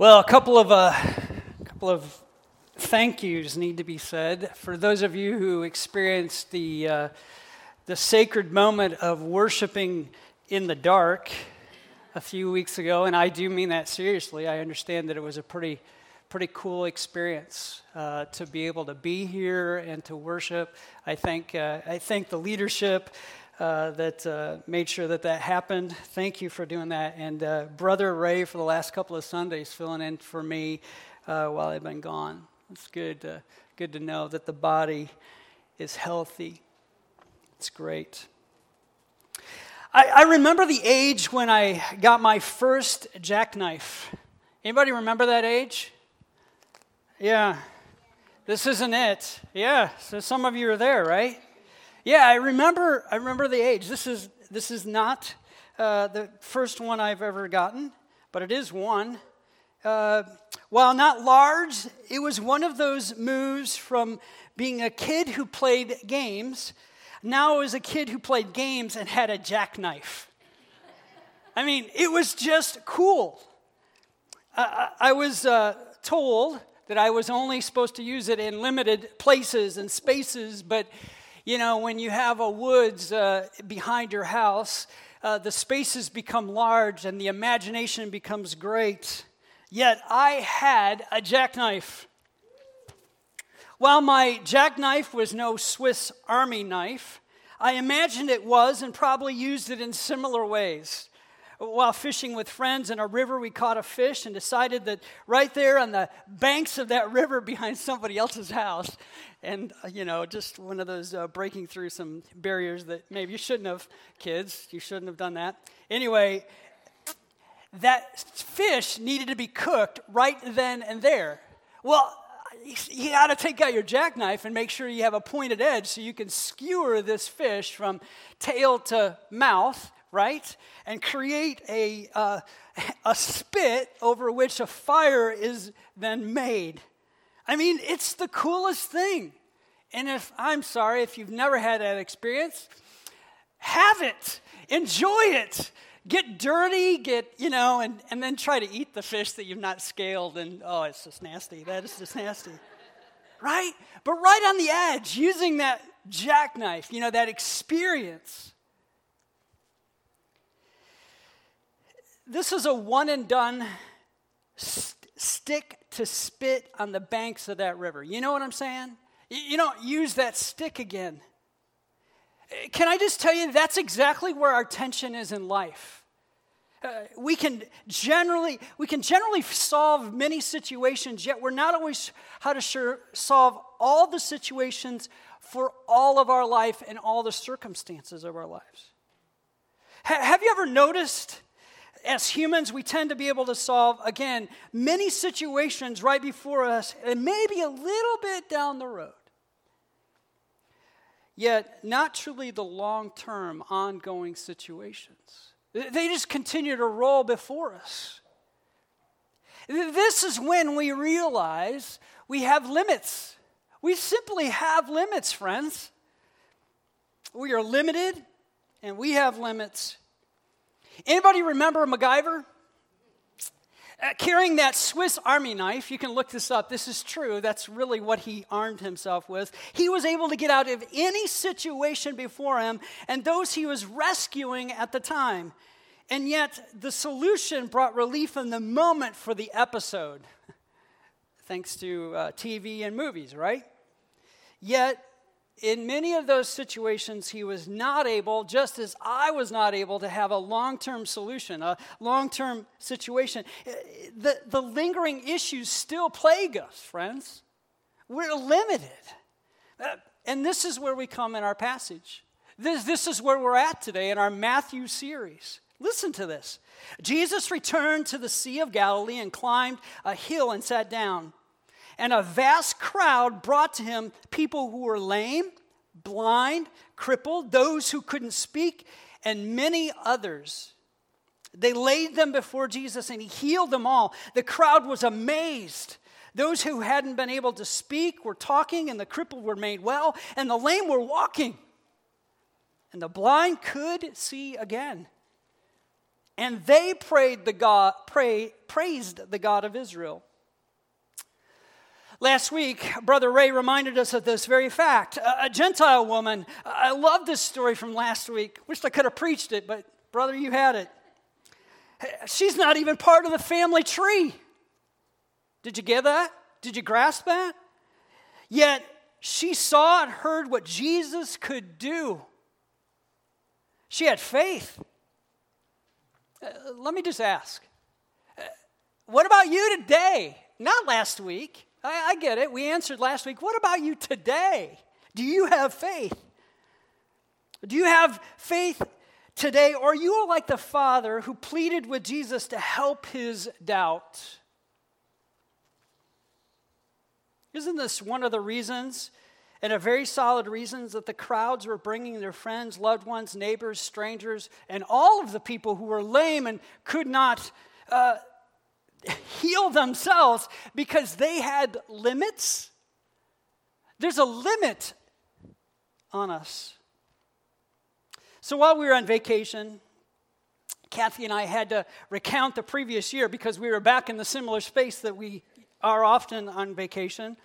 Well, a couple of uh, couple of thank yous need to be said for those of you who experienced the uh, the sacred moment of worshiping in the dark a few weeks ago, and I do mean that seriously. I understand that it was a pretty pretty cool experience uh, to be able to be here and to worship. I thank uh, I thank the leadership uh, that uh, made sure that that happened. Thank you for doing that. And uh, Brother Ray for the last couple of Sundays filling in for me uh, while I've been gone. It's good, good to know that the body is healthy. It's great. I, I remember the age when I got my first jackknife. Anybody remember that age? Yeah. This isn't it. Yeah. So some of you are there, right? Yeah, I remember. I remember the age. This is this is not uh, the first one I've ever gotten, but it is one. Uh, while not large, it was one of those moves from being a kid who played games. Now, as a kid who played games and had a jackknife. I mean, it was just cool. I, I was uh, told that I was only supposed to use it in limited places and spaces, but you know, when you have a woods uh, behind your house, uh, the spaces become large and the imagination becomes great. Yet I had a jackknife. While my jackknife was no Swiss Army knife, I imagined it was and probably used it in similar ways. While fishing with friends in a river, we caught a fish and decided that right there on the banks of that river behind somebody else's house, and uh, you know just one of those uh, breaking through some barriers that maybe you shouldn't have kids. You shouldn't have done that. Anyway that fish needed to be cooked right then and there. Well you got to take out your jackknife and make sure you have a pointed edge so you can skewer this fish from tail to mouth right and create a, uh, a spit over which a fire is then made I mean, it's the coolest thing. And if I'm sorry, if you've never had that experience, have it, enjoy it. Get dirty, get, you know, and, and then try to eat the fish that you've not scaled, and oh, it's just nasty. That is just nasty. right? But right on the edge, using that jackknife, you know, that experience. This is a one and done st- stick to spit on the banks of that river. You know what I'm saying? You don't use that stick again. Can I just tell you, that's exactly where our tension is in life. Uh, we can generally we can generally solve many situations yet we're not always how to sure solve all the situations for all of our life and all the circumstances of our lives ha- have you ever noticed as humans, we tend to be able to solve, again, many situations right before us and maybe a little bit down the road. Yet, not truly the long term, ongoing situations. They just continue to roll before us. This is when we realize we have limits. We simply have limits, friends. We are limited and we have limits Anybody remember MacGyver? Uh, carrying that Swiss Army knife, you can look this up. This is true. That's really what he armed himself with. He was able to get out of any situation before him and those he was rescuing at the time. And yet, the solution brought relief in the moment for the episode, thanks to uh, TV and movies, right? Yet, in many of those situations, he was not able, just as I was not able, to have a long term solution, a long term situation. The, the lingering issues still plague us, friends. We're limited. Uh, and this is where we come in our passage. This, this is where we're at today in our Matthew series. Listen to this. Jesus returned to the Sea of Galilee and climbed a hill and sat down and a vast crowd brought to him people who were lame, blind, crippled, those who couldn't speak, and many others. They laid them before Jesus and he healed them all. The crowd was amazed. Those who hadn't been able to speak were talking, and the crippled were made well, and the lame were walking. And the blind could see again. and they prayed the God, pray, praised the God of Israel. Last week, Brother Ray reminded us of this very fact. A, a Gentile woman, I love this story from last week. Wished I could have preached it, but brother, you had it. She's not even part of the family tree. Did you get that? Did you grasp that? Yet she saw and heard what Jesus could do. She had faith. Uh, let me just ask uh, what about you today? Not last week. I, I get it. We answered last week. What about you today? Do you have faith? Do you have faith today, or you are like the father who pleaded with Jesus to help his doubt? Isn't this one of the reasons, and a very solid reasons, that the crowds were bringing their friends, loved ones, neighbors, strangers, and all of the people who were lame and could not uh, heal themselves because they had limits. There's a limit on us. So while we were on vacation, Kathy and I had to recount the previous year because we were back in the similar space that we are often on vacation.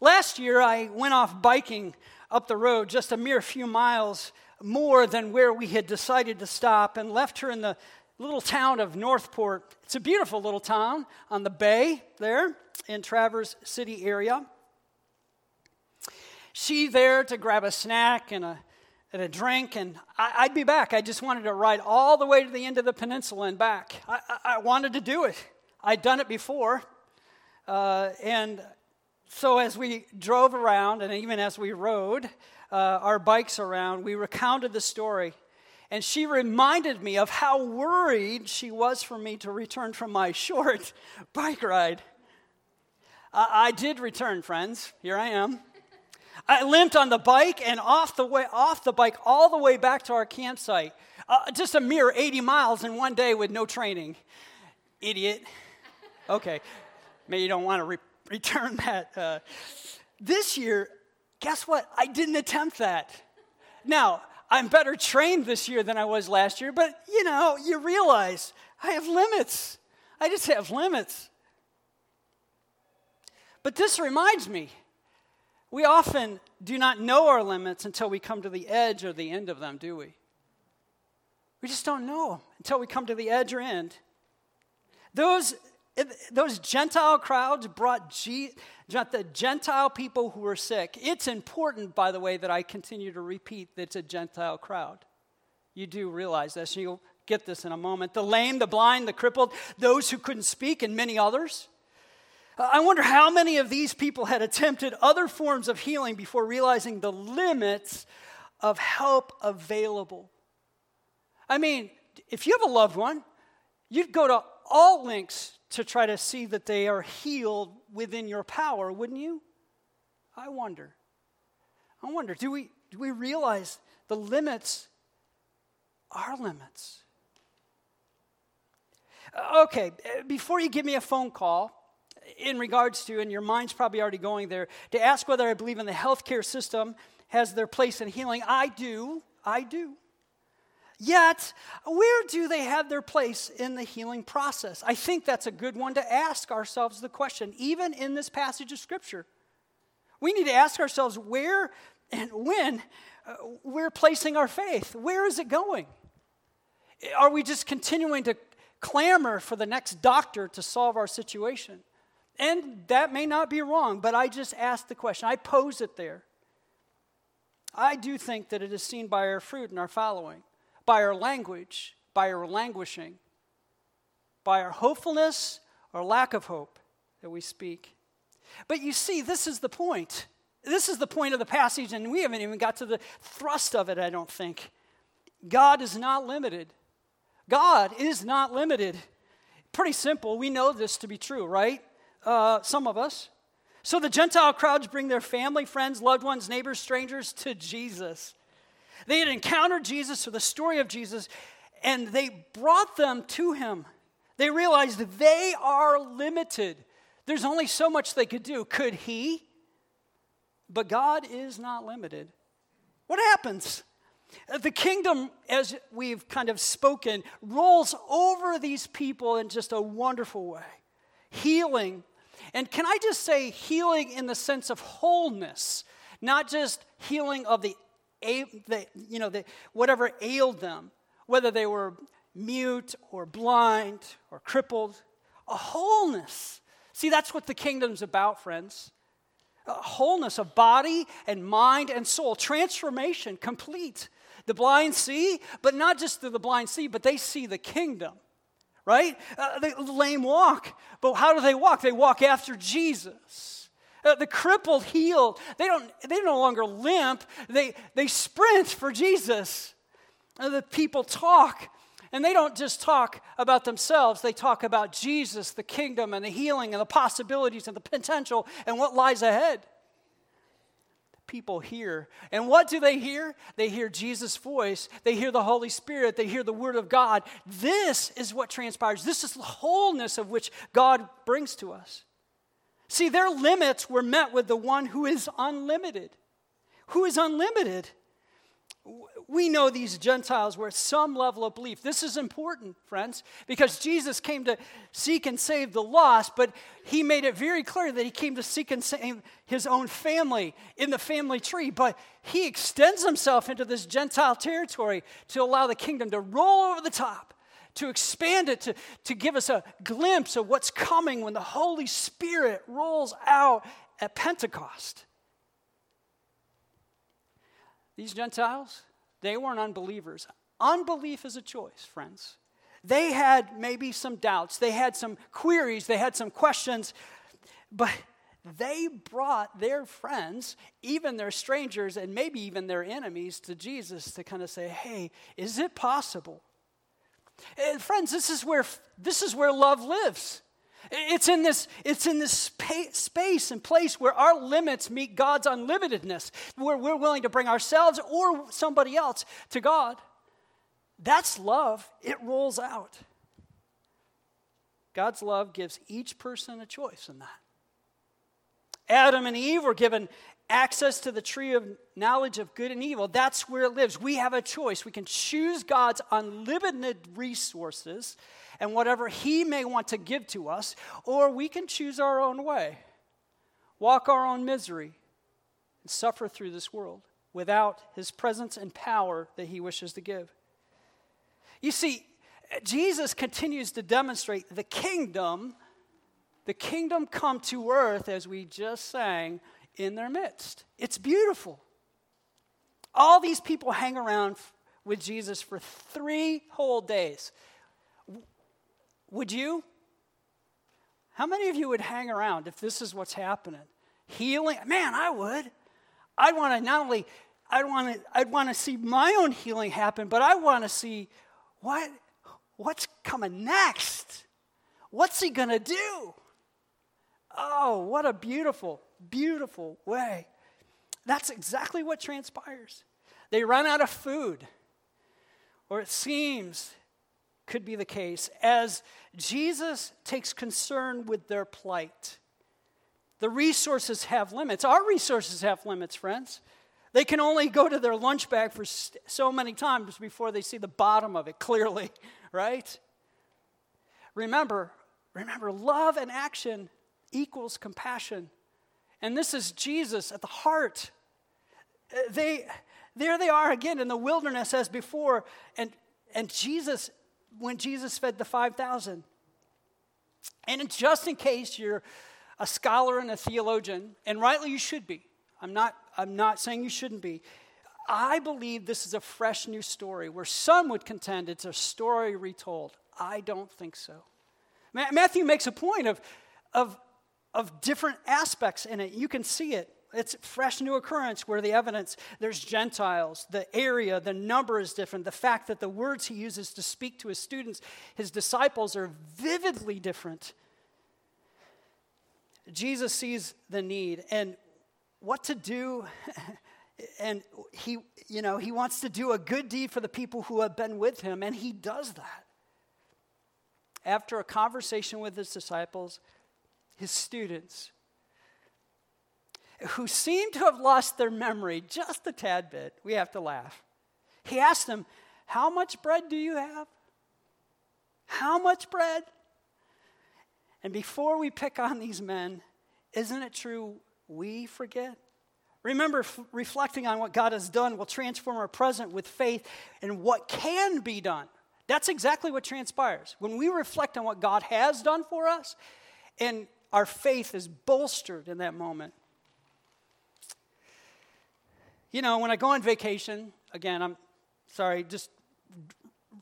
Last year, I went off biking up the road just a mere few miles more than where we had decided to stop and left her in the little town of Northport. It's a beautiful little town on the bay there in Traverse City area. She there to grab a snack and a, and a drink, and I, would be back. I just wanted to ride all the way to the end of the peninsula and back. I, I, I wanted to do it. I'd done it before. Uh, and so as we drove around, and even as we rode uh, our bikes around, we recounted the story and she reminded me of how worried she was for me to return from my short bike ride. I, I did return, friends. Here I am. I limped on the bike and off the way off the bike all the way back to our campsite. Uh, just a mere 80 miles in one day with no training. Idiot. Okay, maybe you don't want to re- return that. Uh, this year, guess what? I didn't attempt that. Now, I'm better trained this year than I was last year, but you know, you realize I have limits. I just have limits. But this reminds me we often do not know our limits until we come to the edge or the end of them, do we? We just don't know until we come to the edge or end. Those those Gentile crowds brought G, the Gentile people who were sick. It's important, by the way, that I continue to repeat that it's a Gentile crowd. You do realize this, and you'll get this in a moment. The lame, the blind, the crippled, those who couldn't speak, and many others. Uh, I wonder how many of these people had attempted other forms of healing before realizing the limits of help available. I mean, if you have a loved one, you'd go to all lengths to try to see that they are healed within your power, wouldn't you? I wonder. I wonder, do we, do we realize the limits are limits? Uh, okay, uh, before you give me a phone call, in regards to, and your mind's probably already going there, to ask whether I believe in the healthcare system has their place in healing, I do. I do. Yet, where do they have their place in the healing process? I think that's a good one to ask ourselves the question, even in this passage of Scripture. We need to ask ourselves where and when uh, we're placing our faith. Where is it going? Are we just continuing to clamor for the next doctor to solve our situation? And that may not be wrong, but I just ask the question. I pose it there. I do think that it is seen by our fruit and our following by our language, by our languishing, by our hopefulness or lack of hope that we speak. But you see, this is the point. This is the point of the passage, and we haven't even got to the thrust of it, I don't think. God is not limited. God is not limited. Pretty simple. We know this to be true, right? Uh, some of us. So the Gentile crowds bring their family, friends, loved ones, neighbors, strangers to Jesus. They had encountered Jesus or the story of Jesus, and they brought them to him. They realized they are limited. There's only so much they could do. Could he? But God is not limited. What happens? The kingdom, as we've kind of spoken, rolls over these people in just a wonderful way. Healing. And can I just say healing in the sense of wholeness, not just healing of the, you know, whatever ailed them, whether they were mute or blind or crippled, a wholeness. See, that's what the kingdom's about, friends. A wholeness of body and mind and soul, transformation, complete. The blind see, but not just the blind see, but they see the kingdom, right? Uh, the lame walk, but how do they walk? They walk after Jesus. Uh, the crippled healed. They don't. They no longer limp. They they sprint for Jesus. Uh, the people talk, and they don't just talk about themselves. They talk about Jesus, the kingdom, and the healing, and the possibilities, and the potential, and what lies ahead people hear. And what do they hear? They hear Jesus' voice, they hear the Holy Spirit, they hear the Word of God. This is what transpires. This is the wholeness of which God brings to us. See, their limits were met with the one who is unlimited. Who is unlimited? we know these Gentiles were at some level of belief. This is important, friends, because Jesus came to seek and save the lost, but he made it very clear that he came to seek and save his own family in the family tree. But he extends himself into this Gentile territory to allow the kingdom to roll over the top, to expand it, to, to give us a glimpse of what's coming when the Holy Spirit rolls out at Pentecost. These Gentiles, they weren't unbelievers. Unbelief is a choice, friends. They had maybe some doubts, they had some queries, they had some questions, but they brought their friends, even their strangers, and maybe even their enemies to Jesus to kind of say, hey, is it possible? And friends, this is where this is where love lives. It's in this, it's in this space and place where our limits meet God's unlimitedness, where we're willing to bring ourselves or somebody else to God. That's love. It rolls out. God's love gives each person a choice in that. Adam and Eve were given access to the tree of knowledge of good and evil. That's where it lives. We have a choice. We can choose God's unlimited resources and whatever He may want to give to us, or we can choose our own way, walk our own misery, and suffer through this world without His presence and power that He wishes to give. You see, Jesus continues to demonstrate the kingdom, the kingdom come to earth, as we just sang, in their midst. It's beautiful. All these people hang around with Jesus for three whole days. Would you? How many of you would hang around if this is what's happening? Healing? Man, I would. I'd want to not only I'd want to I'd want to see my own healing happen, but I want to see what what's coming next. What's he going to do? Oh, what a beautiful, beautiful way. That's exactly what transpires. They run out of food, or it seems could be the case as Jesus takes concern with their plight. The resources have limits. Our resources have limits, friends. They can only go to their lunch bag for so many times before they see the bottom of it clearly, right? Remember, remember, love and action equals compassion. And this is Jesus at the heart. Uh, they, there they are again in the wilderness as before, and, and Jesus when Jesus fed the 5,000. And just in case you're a scholar and a theologian, and rightly you should be, I'm not, I'm not saying you shouldn't be. I believe this is a fresh new story where some would contend it's a story retold. I don't think so. Matthew makes a point of, of, of different aspects in it. You can see it. It's fresh new occurrence where the evidence, there's Gentiles, the area, the number is different. The fact that the words he uses to speak to his students, his disciples, are vividly different. Jesus sees the need and what to do. and he, you know, he wants to do a good deed for the people who have been with him, and he does that. After a conversation with his disciples, his students, who seem to have lost their memory just a tad bit. We have to laugh. He asked them, How much bread do you have? How much bread? And before we pick on these men, isn't it true we forget? Remember, f- reflecting on what God has done will transform our present with faith in what can be done. That's exactly what transpires. When we reflect on what God has done for us, and our faith is bolstered in that moment. You know, when I go on vacation, again, I'm sorry, just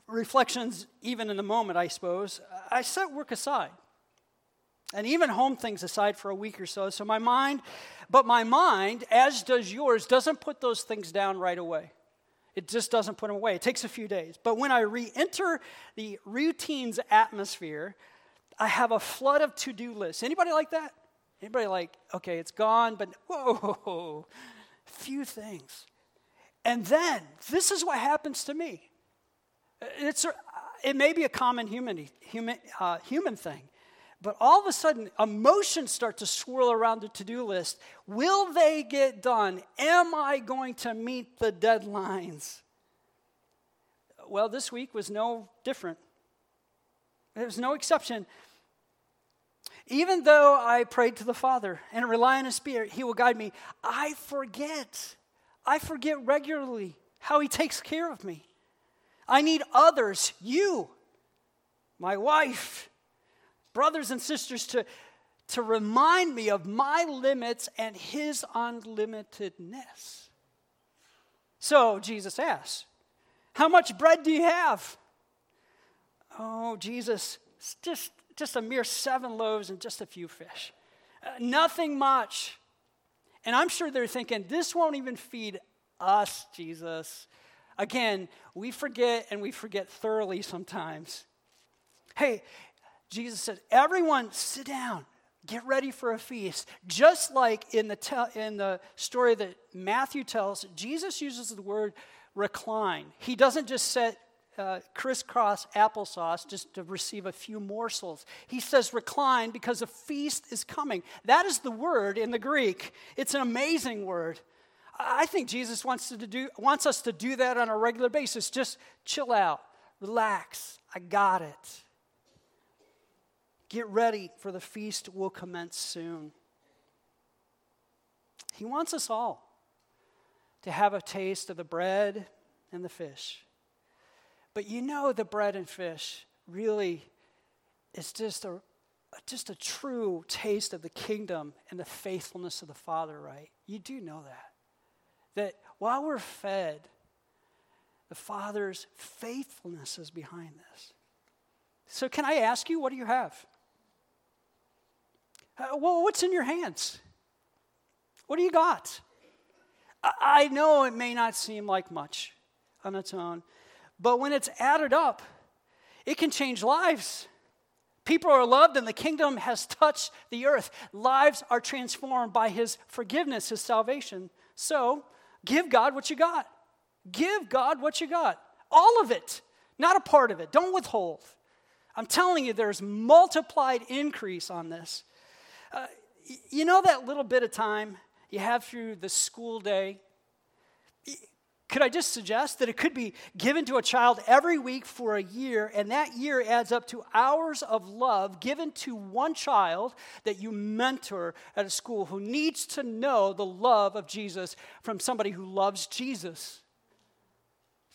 reflections, even in the moment, I suppose, I set work aside. And even home things aside for a week or so. So my mind, but my mind, as does yours, doesn't put those things down right away. It just doesn't put them away. It takes a few days. But when I re enter the routines atmosphere, I have a flood of to do lists. Anybody like that? Anybody like, okay, it's gone, but whoa, few things. And then this is what happens to me. It's it may be a common human, human, uh, human thing, but all of a sudden emotions start to swirl around the to do list. Will they get done? Am I going to meet the deadlines? Well, this week was no different. There's no exception. Even though I prayed to the Father and rely on His Spirit, He will guide me. I forget. I forget regularly how He takes care of me. I need others, you, my wife, brothers and sisters, to, to remind me of my limits and His unlimitedness. So Jesus asks, How much bread do you have? Oh, Jesus, just just a mere seven loaves and just a few fish. Uh, nothing much. And I'm sure they're thinking, this won't even feed us, Jesus. Again, we forget and we forget thoroughly sometimes. Hey, Jesus said, everyone sit down, get ready for a feast. Just like in the, te- in the story that Matthew tells, Jesus uses the word recline. He doesn't just set uh, crisscross applesauce just to receive a few morsels. He says recline because a feast is coming. That is the word in the Greek. It's an amazing word. I think Jesus wants, to do, wants us to do that on a regular basis. Just chill out, relax. I got it. Get ready for the feast will commence soon. He wants us all to have a taste of the bread and the fish. But you know the bread and fish really is just a just a true taste of the kingdom and the faithfulness of the Father, right? You do know that. That while we're fed, the Father's faithfulness is behind this. So, can I ask you, what do you have? Uh, well, what's in your hands? What do you got? I, I know it may not seem like much on its own, but when it's added up, it can change lives. People are loved, and the kingdom has touched the earth. Lives are transformed by his forgiveness, his salvation. So, give God what you got. Give God what you got. All of it, not a part of it. Don't withhold. I'm telling you, there's multiplied increase on this. Uh, you know that little bit of time you have through the school day could I just suggest that it could be given to a child every week for a year, and that year adds up to hours of love given to one child that you mentor at a school who needs to know the love of Jesus from somebody who loves Jesus?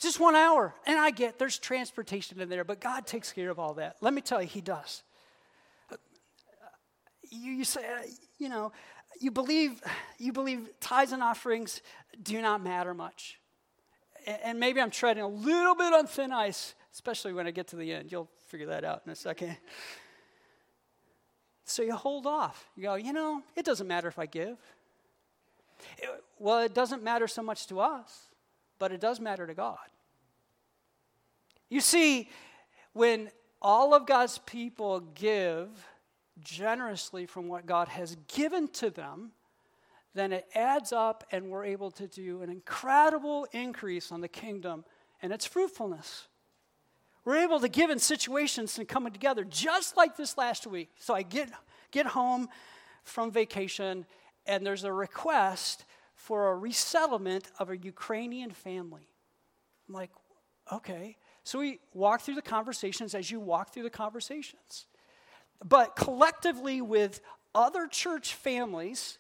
Just one hour. And I get there's transportation in there, but God takes care of all that. Let me tell you, He does. You, you say, uh, you know, you believe, you believe tithes and offerings do not matter much and maybe I'm treading a little bit on thin ice, especially when I get to the end. You'll figure that out in a second. So you hold off. You go, you know, it doesn't matter if I give. It, well, it doesn't matter so much to us, but it does matter to God. You see, when all of God's people give generously from what God has given to them, then it adds up and we're able to do an incredible increase on the kingdom and its fruitfulness. We're able to give in situations and coming together just like this last week. So I get, get home from vacation and there's a request for a resettlement of a Ukrainian family. I'm like, okay. So we walk through the conversations as you walk through the conversations. But collectively, with other church families,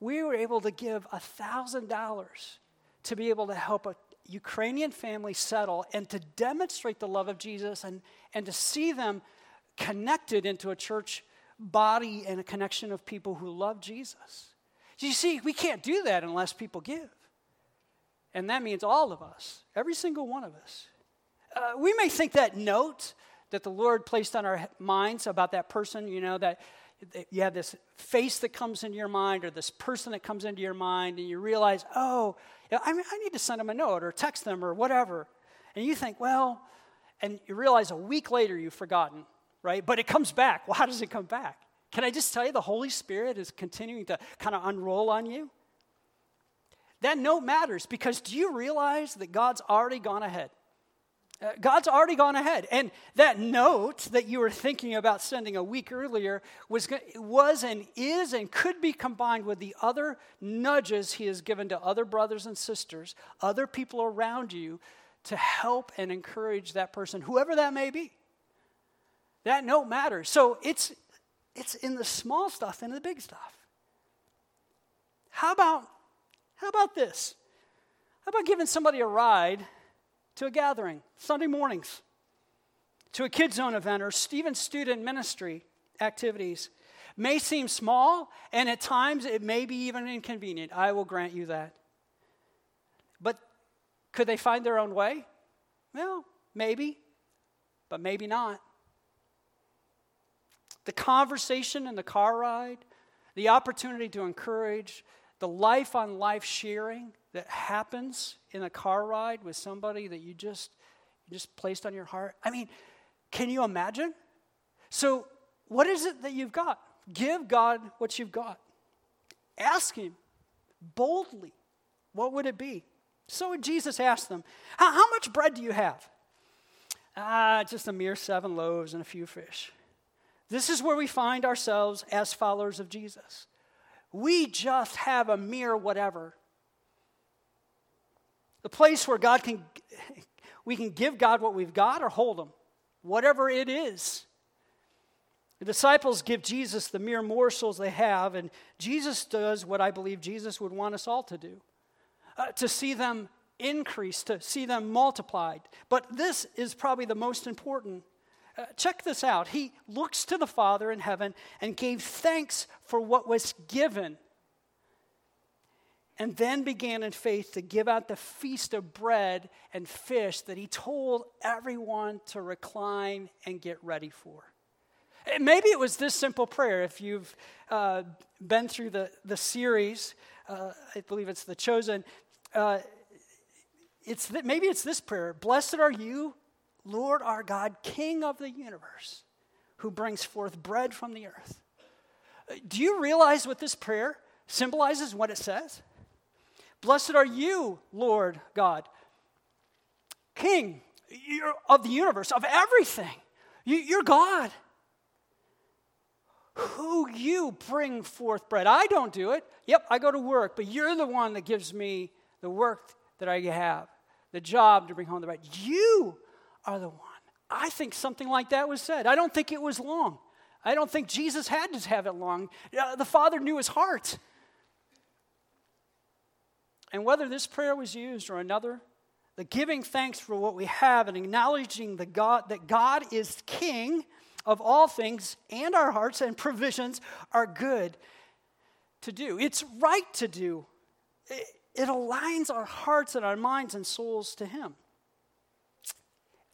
we were able to give $1,000 to be able to help a Ukrainian family settle and to demonstrate the love of Jesus and, and to see them connected into a church body and a connection of people who love Jesus. You see, we can't do that unless people give. And that means all of us, every single one of us. Uh, we may think that note that the Lord placed on our minds about that person, you know, that you have this face that comes into your mind or this person that comes into your mind, and you realize, oh, I, need to send them a note or text them or whatever. And you think, well, and you realize a week later you've forgotten, right? But it comes back. Well, how does it come back? Can I just tell you, the Holy Spirit is continuing to kind of unroll on you? That note matters because do you realize that God's already gone ahead? Uh, God's already gone ahead. And that note that you were thinking about sending a week earlier was, was and is and could be combined with the other nudges He has given to other brothers and sisters, other people around you, to help and encourage that person, whoever that may be. That note matters. So it's, it's in the small stuff and in the big stuff. How about, how about this? How about giving somebody a ride to a gathering, Sunday mornings, to a kids' zone event or Stephen student ministry activities. May seem small, and at times it may be even inconvenient. I will grant you that. But could they find their own way? Well, maybe, but maybe not. The conversation in the car ride, the opportunity to encourage, the life on life sharing, that happens in a car ride with somebody that you just you just placed on your heart? I mean, can you imagine? So, what is it that you've got? Give God what you've got. Ask Him boldly. What would it be? So Jesus asked them, How, how much bread do you have? Ah, just a mere seven loaves and a few fish. This is where we find ourselves as followers of Jesus. We just have a mere whatever the place where God can, we can give God what we've got or hold Him, whatever it is. The disciples give Jesus the mere morsels they have, and Jesus does what I believe Jesus would want us all to do uh, to see them increase, to see them multiplied. But this is probably the most important. Uh, check this out. He looks to the Father in heaven and gave thanks for what was given and then began in faith to give out the feast of bread and fish that he told everyone to recline and get ready for. Maybe it was this simple prayer. If you've uh, been through the, the series, uh, I believe it's The Chosen, uh, it's th- maybe it's this prayer Blessed are you, Lord our God, King of the universe, who brings forth bread from the earth. Uh, do you realize what this prayer symbolizes, what it says? Blessed are you, Lord God, King of the universe, of everything. You're God. Who you bring forth bread. I don't do it. Yep, I go to work, but you're the one that gives me the work that I have, the job to bring home the bread. You are the one. I think something like that was said. I don't think it was long. I don't think Jesus had to have it long. Uh, the Father knew his heart. And whether this prayer was used or another, the giving thanks for what we have and acknowledging the God, that God is King of all things and our hearts and provisions are good to do. It's right to do. It, it aligns our hearts and our minds and souls to Him.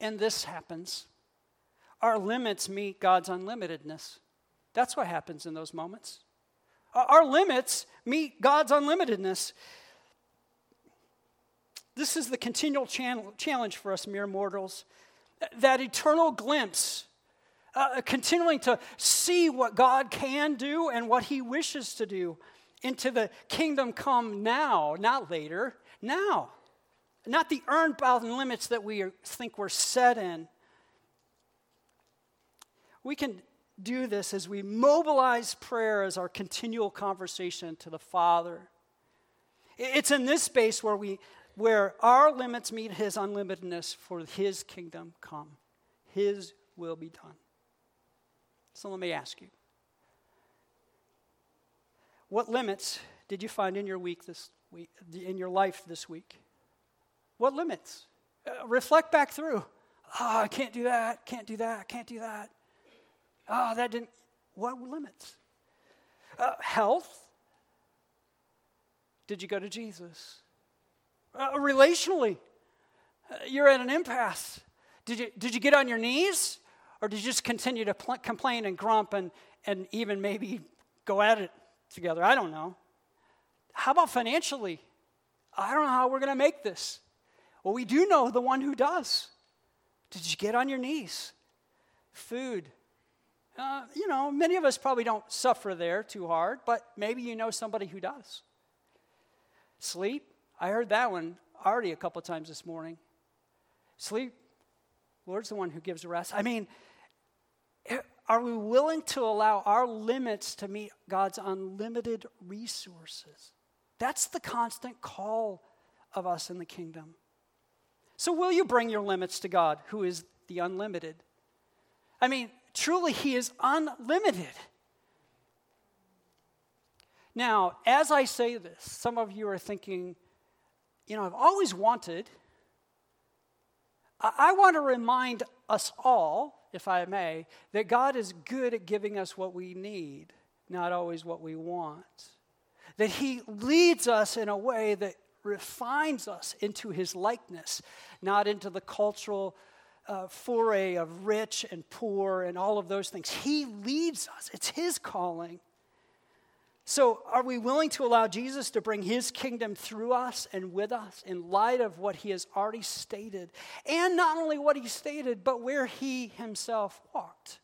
And this happens. Our limits meet God's unlimitedness. That's what happens in those moments. Our limits meet God's unlimitedness. This is the continual challenge for us mere mortals. That eternal glimpse, uh, continuing to see what God can do and what He wishes to do into the kingdom come now, not later, now. Not the earned bound limits that we think we're set in. We can do this as we mobilize prayer as our continual conversation to the Father. It's in this space where we where our limits meet his unlimitedness for his kingdom come. His will be done. So let me ask you what limits did you find in your week this week, in your life this week? What limits? Uh, reflect back through. Oh, I can't do that, can't do that, can't do that. Oh, that didn't. What limits? Uh, health. Did you go to Jesus? Uh, relationally, uh, you're at an impasse. Did you, did you get on your knees? Or did you just continue to pl- complain and grump and, and even maybe go at it together? I don't know. How about financially? I don't know how we're going to make this. Well, we do know the one who does. Did you get on your knees? Food. Uh, you know, many of us probably don't suffer there too hard, but maybe you know somebody who does. Sleep. I heard that one already a couple times this morning. Sleep. Lord's the one who gives rest. I mean, eh, are we willing to allow our limits to meet God's unlimited resources? That's the constant call of us in the kingdom. So, will you bring your limits to God, who is the unlimited? I mean, truly, He is unlimited. Now, as I say this, some of you are thinking, you know, I've always wanted. I, want to remind us all, if I may, that God is good at giving us what we need, not always what we want. That He leads us in a way that refines us into his likeness, not into the cultural uh, foray of rich and poor and all of those things. He leads us, it's his calling. So, are we willing to allow Jesus to bring his kingdom through us and with us in light of what he has already stated? And not only what he stated, but where he himself walked.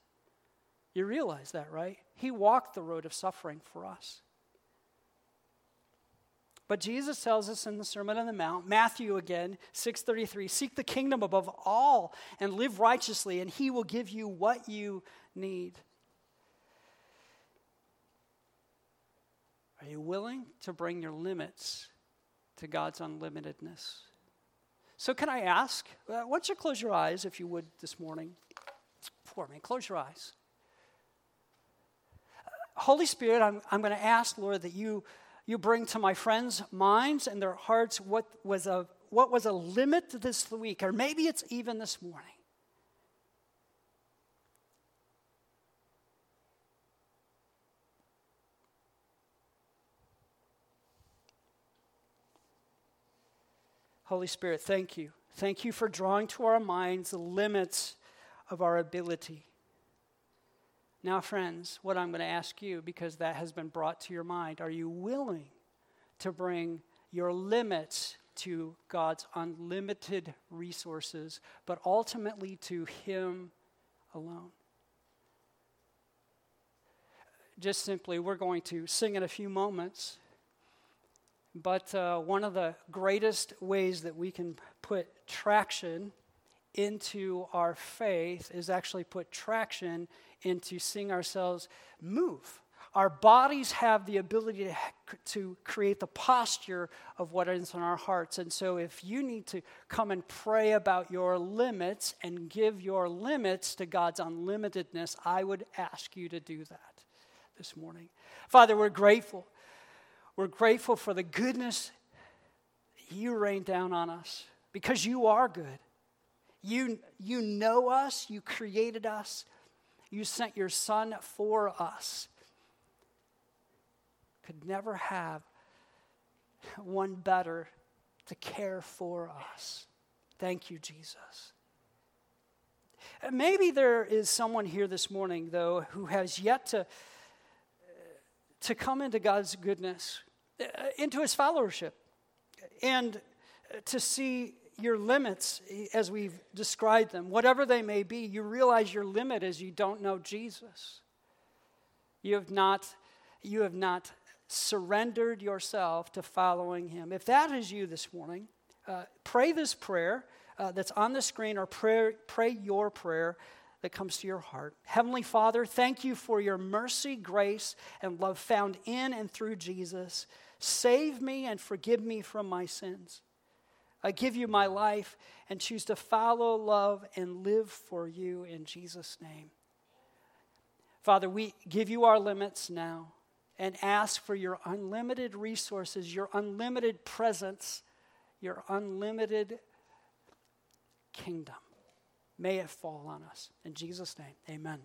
You realize that, right? He walked the road of suffering for us. But Jesus tells us in the Sermon on the Mount, Matthew again, 633, seek the kingdom above all and live righteously, and he will give you what you need. Are you willing to bring your limits to God's unlimitedness? So, can I ask, uh, why don't you close your eyes, if you would, this morning for me? Close your eyes. Uh, Holy Spirit, I'm, I'm going to ask, Lord, that you you bring to my friends' minds and their hearts what was a, what was a limit this week, or maybe it's even this morning. Holy Spirit, thank you. Thank you for drawing to our minds the limits of our ability. Now, friends, what I'm going to ask you, because that has been brought to your mind, are you willing to bring your limits to God's unlimited resources, but ultimately to Him alone? Just simply, we're going to sing in a few moments. But uh, one of the greatest ways that we can put traction into our faith is actually put traction into seeing ourselves move. Our bodies have the ability to, to create the posture of what is in our hearts. And so, if you need to come and pray about your limits and give your limits to God's unlimitedness, I would ask you to do that this morning. Father, we're grateful. We're grateful for the goodness you rain down on us because you are good. You, you know us, you created us, you sent your son for us. Could never have one better to care for us. Thank you, Jesus. Maybe there is someone here this morning, though, who has yet to, to come into God's goodness, uh, into his fellowship, and to see your limits as we've described them, whatever they may be, you realize your limit is you don't know Jesus. You have not, you have not surrendered yourself to following him. If that is you this morning, uh, pray this prayer uh, that's on the screen or pray, pray your prayer that comes to your heart. Heavenly Father, thank you for your mercy, grace, and love found in and through Jesus. Save me and forgive me from my sins. I give you my life and choose to follow, love, and live for you in Jesus' name. Father, we give you our limits now and ask for your unlimited resources, your unlimited presence, your unlimited kingdom. May it fall on us. In Jesus' name, amen.